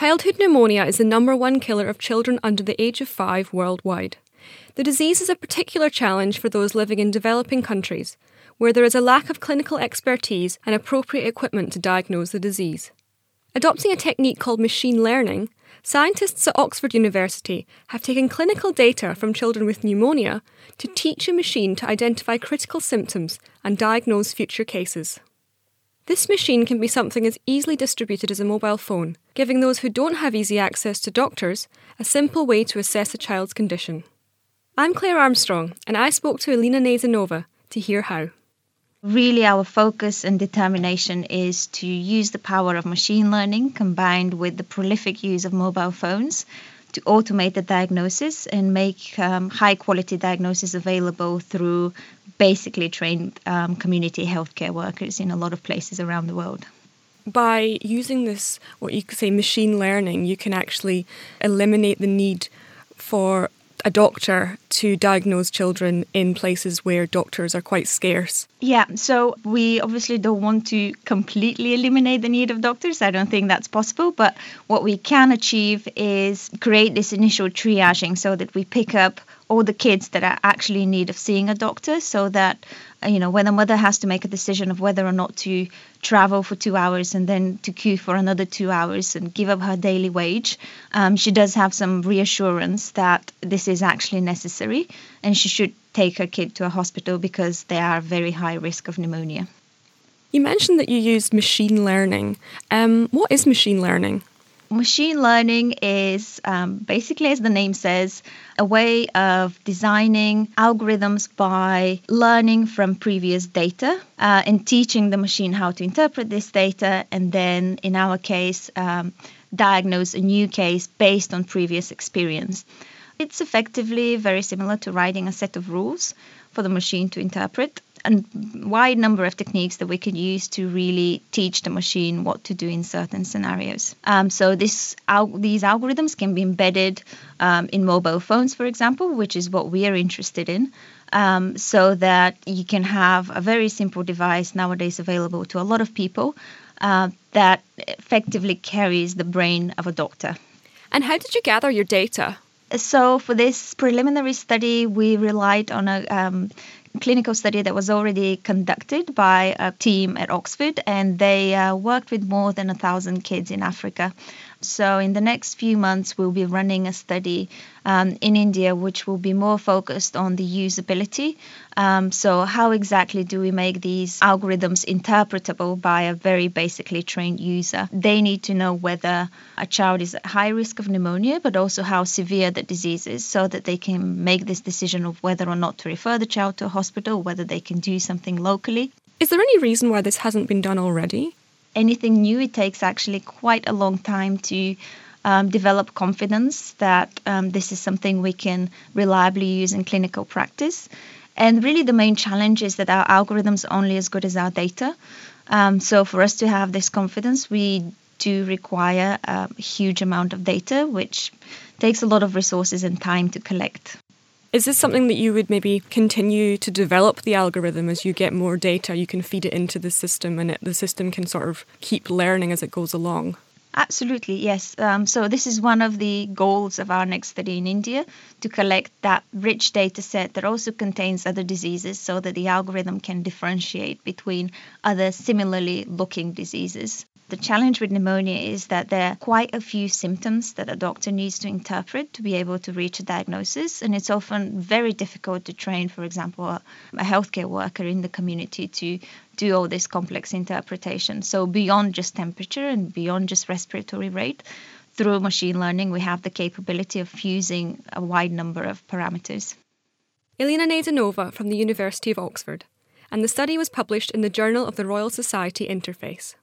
Childhood pneumonia is the number one killer of children under the age of five worldwide. The disease is a particular challenge for those living in developing countries, where there is a lack of clinical expertise and appropriate equipment to diagnose the disease. Adopting a technique called machine learning, scientists at Oxford University have taken clinical data from children with pneumonia to teach a machine to identify critical symptoms and diagnose future cases. This machine can be something as easily distributed as a mobile phone, giving those who don't have easy access to doctors a simple way to assess a child's condition. I'm Claire Armstrong, and I spoke to Elina Naydenova to hear how. Really, our focus and determination is to use the power of machine learning combined with the prolific use of mobile phones to automate the diagnosis and make um, high quality diagnosis available through basically trained um, community healthcare workers in a lot of places around the world. By using this, what you could say, machine learning, you can actually eliminate the need for a doctor to diagnose children in places where doctors are quite scarce? Yeah, so we obviously don't want to completely eliminate the need of doctors. I don't think that's possible. But what we can achieve is create this initial triaging so that we pick up all the kids that are actually in need of seeing a doctor so that you know when a mother has to make a decision of whether or not to travel for two hours and then to queue for another two hours and give up her daily wage um, she does have some reassurance that this is actually necessary and she should take her kid to a hospital because they are very high risk of pneumonia. You mentioned that you used machine learning. Um, what is machine learning? Machine learning is um, basically, as the name says, a way of designing algorithms by learning from previous data uh, and teaching the machine how to interpret this data, and then, in our case, um, diagnose a new case based on previous experience. It's effectively very similar to writing a set of rules for the machine to interpret and wide number of techniques that we can use to really teach the machine what to do in certain scenarios. Um, so this al- these algorithms can be embedded um, in mobile phones, for example, which is what we are interested in. Um, so that you can have a very simple device nowadays available to a lot of people uh, that effectively carries the brain of a doctor. And how did you gather your data? So, for this preliminary study, we relied on a um, clinical study that was already conducted by a team at Oxford, and they uh, worked with more than a thousand kids in Africa. So, in the next few months, we'll be running a study um, in India which will be more focused on the usability. Um, so, how exactly do we make these algorithms interpretable by a very basically trained user? They need to know whether a child is at high risk of pneumonia, but also how severe the disease is, so that they can make this decision of whether or not to refer the child to a hospital, whether they can do something locally. Is there any reason why this hasn't been done already? Anything new, it takes actually quite a long time to um, develop confidence that um, this is something we can reliably use in clinical practice. And really, the main challenge is that our algorithms are only as good as our data. Um, so, for us to have this confidence, we do require a huge amount of data, which takes a lot of resources and time to collect. Is this something that you would maybe continue to develop the algorithm as you get more data? You can feed it into the system and it, the system can sort of keep learning as it goes along? Absolutely, yes. Um, so, this is one of the goals of our next study in India to collect that rich data set that also contains other diseases so that the algorithm can differentiate between other similarly looking diseases. The challenge with pneumonia is that there are quite a few symptoms that a doctor needs to interpret to be able to reach a diagnosis, and it's often very difficult to train, for example, a, a healthcare worker in the community to do all this complex interpretation. So, beyond just temperature and beyond just respiratory rate, through machine learning, we have the capability of fusing a wide number of parameters. Elina Naydenova from the University of Oxford, and the study was published in the Journal of the Royal Society Interface.